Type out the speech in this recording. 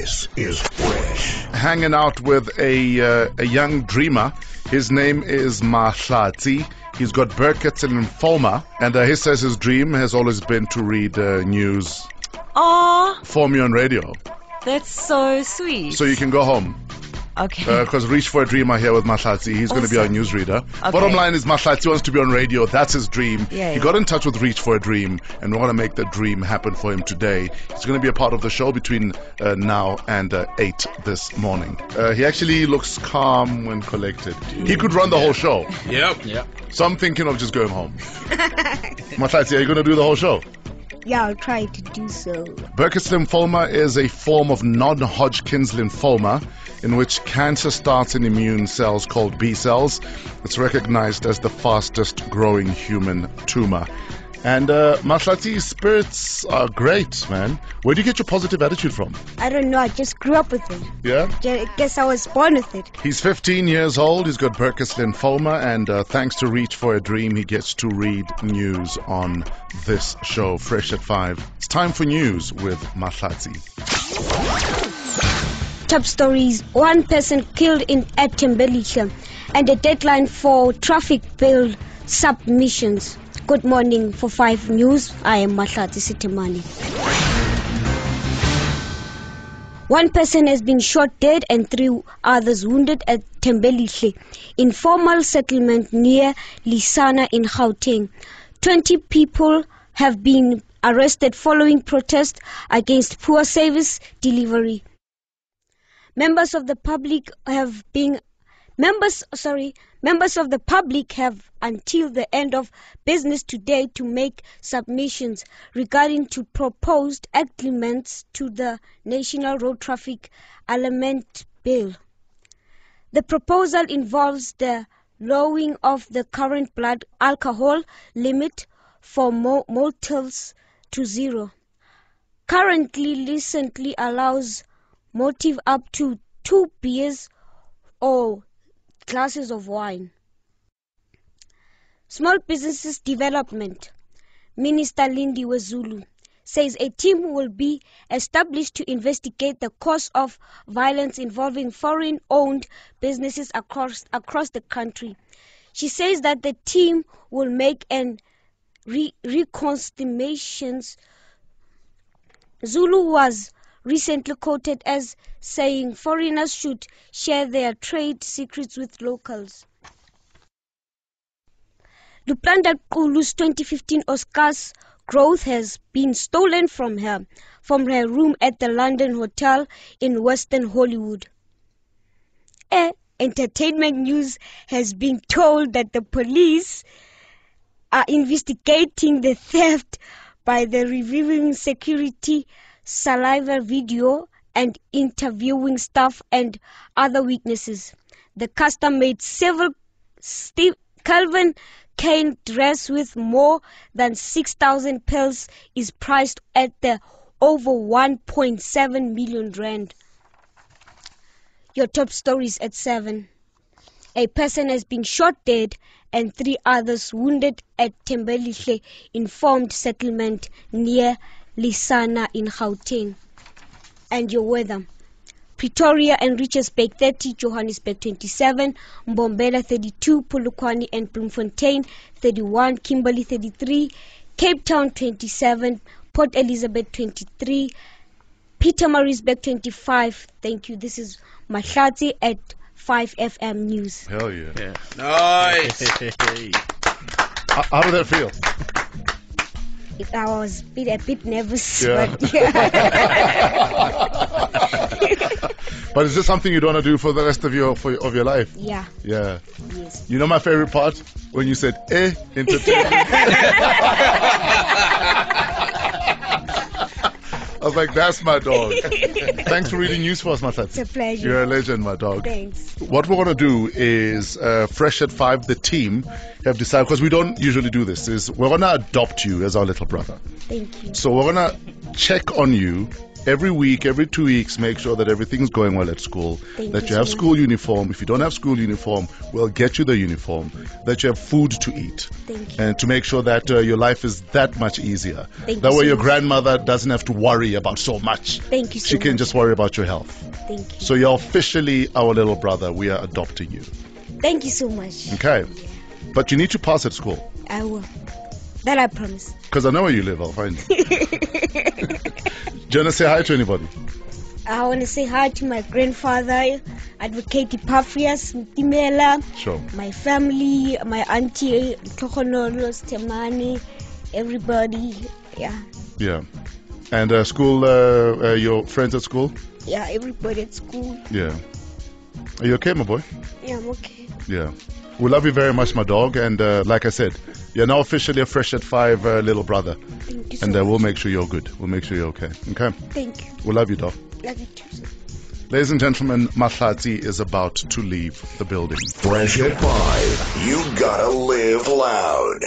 This is Fresh. hanging out with a uh, a young dreamer. His name is Mahlatsi. He's got Burkitt's and lymphoma, and uh, he says his dream has always been to read uh, news Aw, for me on radio, that's so sweet. so you can go home. Okay. Because Reach for a Dreamer here with Mahlatsi, he's going to be our Awesome. newsreader. Okay. Bottom line is Mahlatsi wants to be on radio. That's his dream. Yeah, he yeah. got in touch with Reach for a Dream, and we want to make the dream happen for him today. He's going to be a part of the show between uh, now and uh, 8 this morning. Uh, he actually looks calm when collected. He could run the whole show. Yep. Yep. So I'm thinking of just going home. Mahlatsi, are you going to do the whole show? Yeah, I'll try to do so. Burkitt's lymphoma is a form of non-Hodgkin's lymphoma in which cancer starts in immune cells called B cells. It's recognized as the fastest growing human tumor. And uh, spirits are great, man. Where do you get your positive attitude from? I don't know, I just grew up with it. Yeah? Ju- guess I was born with it. He's 15 years old. He's got Burkitt's lymphoma, and uh, thanks to Reach for a Dream, he gets to read news on this show, Fresh at 5. It's time for news with Mahlatsi. Top stories one person killed in at Tembelihle and a deadline for traffic bill submissions. Good morning for 5 News. I am Mahlatsi Sitemani. One person has been shot dead and three others wounded at Tembelihle informal settlement near Lenasia in Gauteng. 20 people have been arrested following protest against poor service delivery. Members of the public have been members sorry members of the public have until the end of business today to make submissions regarding to proposed amendments to the National Road Traffic Amendment Bill. The proposal involves the lowering of the current blood alcohol limit for mo- motels to zero. Currently, recently allows motive up to two beers or glasses of wine. Small Businesses Development Minister Lindiwe Zulu says a team will be established to investigate the cause of violence involving foreign-owned businesses across across the country. She says that the team will make an re- reconstitutions. Zulu was recently quoted as saying foreigners should share their trade secrets with locals. Lupita Nyong'o's 2015 Oscars growth has been stolen from her from her room at the London Hotel in Western Hollywood. Entertainment news has been told that the police are investigating the theft by the reviewing security saliva video and interviewing staff and other witnesses. The custom-made several Steve Calvin Klein dress with more than 6,000 pearls is priced at the over 1.7 million rand. Your top stories at 7. A person has been shot dead and three others wounded at Tembelihle informed settlement near Lenasia in Gauteng. And your weather. Pretoria and Richards Bay 30, Johannesburg 27, Mbombela 32, Polokwane and Bloemfontein 31, Kimberley 33, Cape Town 27, Port Elizabeth 23, Pietermaritzburg 25. Thank you. This is Mahlatsi at 5 FM News. Hell yeah. Yeah. Nice. How, how did that feel? I was a bit, a bit nervous, Yeah. but yeah. But is this something you don't want to do for the rest of your for, of your life? yeah, Yeah. yes. You know my favorite part when you said "eh" entertainment. I was like, "That's my dog." Thanks for reading news for us, Matat. It's a pleasure. You're a legend, my dog. Thanks. What we're gonna do is uh, fresh at five. The team have decided because we don't usually do this. Is we're gonna adopt you as our little brother. Thank you. So we're gonna check on you every week, every two weeks, make sure that everything's going well at school. Thank that you have school uniform. If you don't have school uniform, we'll get you the uniform. That you have food to eat. Thank you. And to make sure that uh, your life is that much easier. Thank that you way, so your much. grandmother doesn't have to worry about so much. Thank you so She can much. just worry about your health. Thank you. So you're officially our little brother. We are adopting you. Thank you so much. Okay. But you need to pass at school. I will. That I promise. Because I know where you live. I'll find you. Do you want to say hi to anybody? I want to say hi to my grandfather, Advocate Epaphras Mtimela, Sure. my family, my auntie Tokonolo Stemani, everybody. Yeah, Yeah. And uh, school, uh, uh, your friends at school? yeah, everybody at school. Yeah. Are you okay, my boy? Yeah, I'm okay. Yeah. We love you very much, my dog. And uh, like I said, you're now officially a Fresh at Five uh, little brother. Thank you so And uh, we'll make sure you're good. We'll make sure you're okay. Okay? Thank you. We love you, dog. Love you too. Ladies and gentlemen, Mahlatsi is about to leave the building. Fresh at 5. You gotta live loud.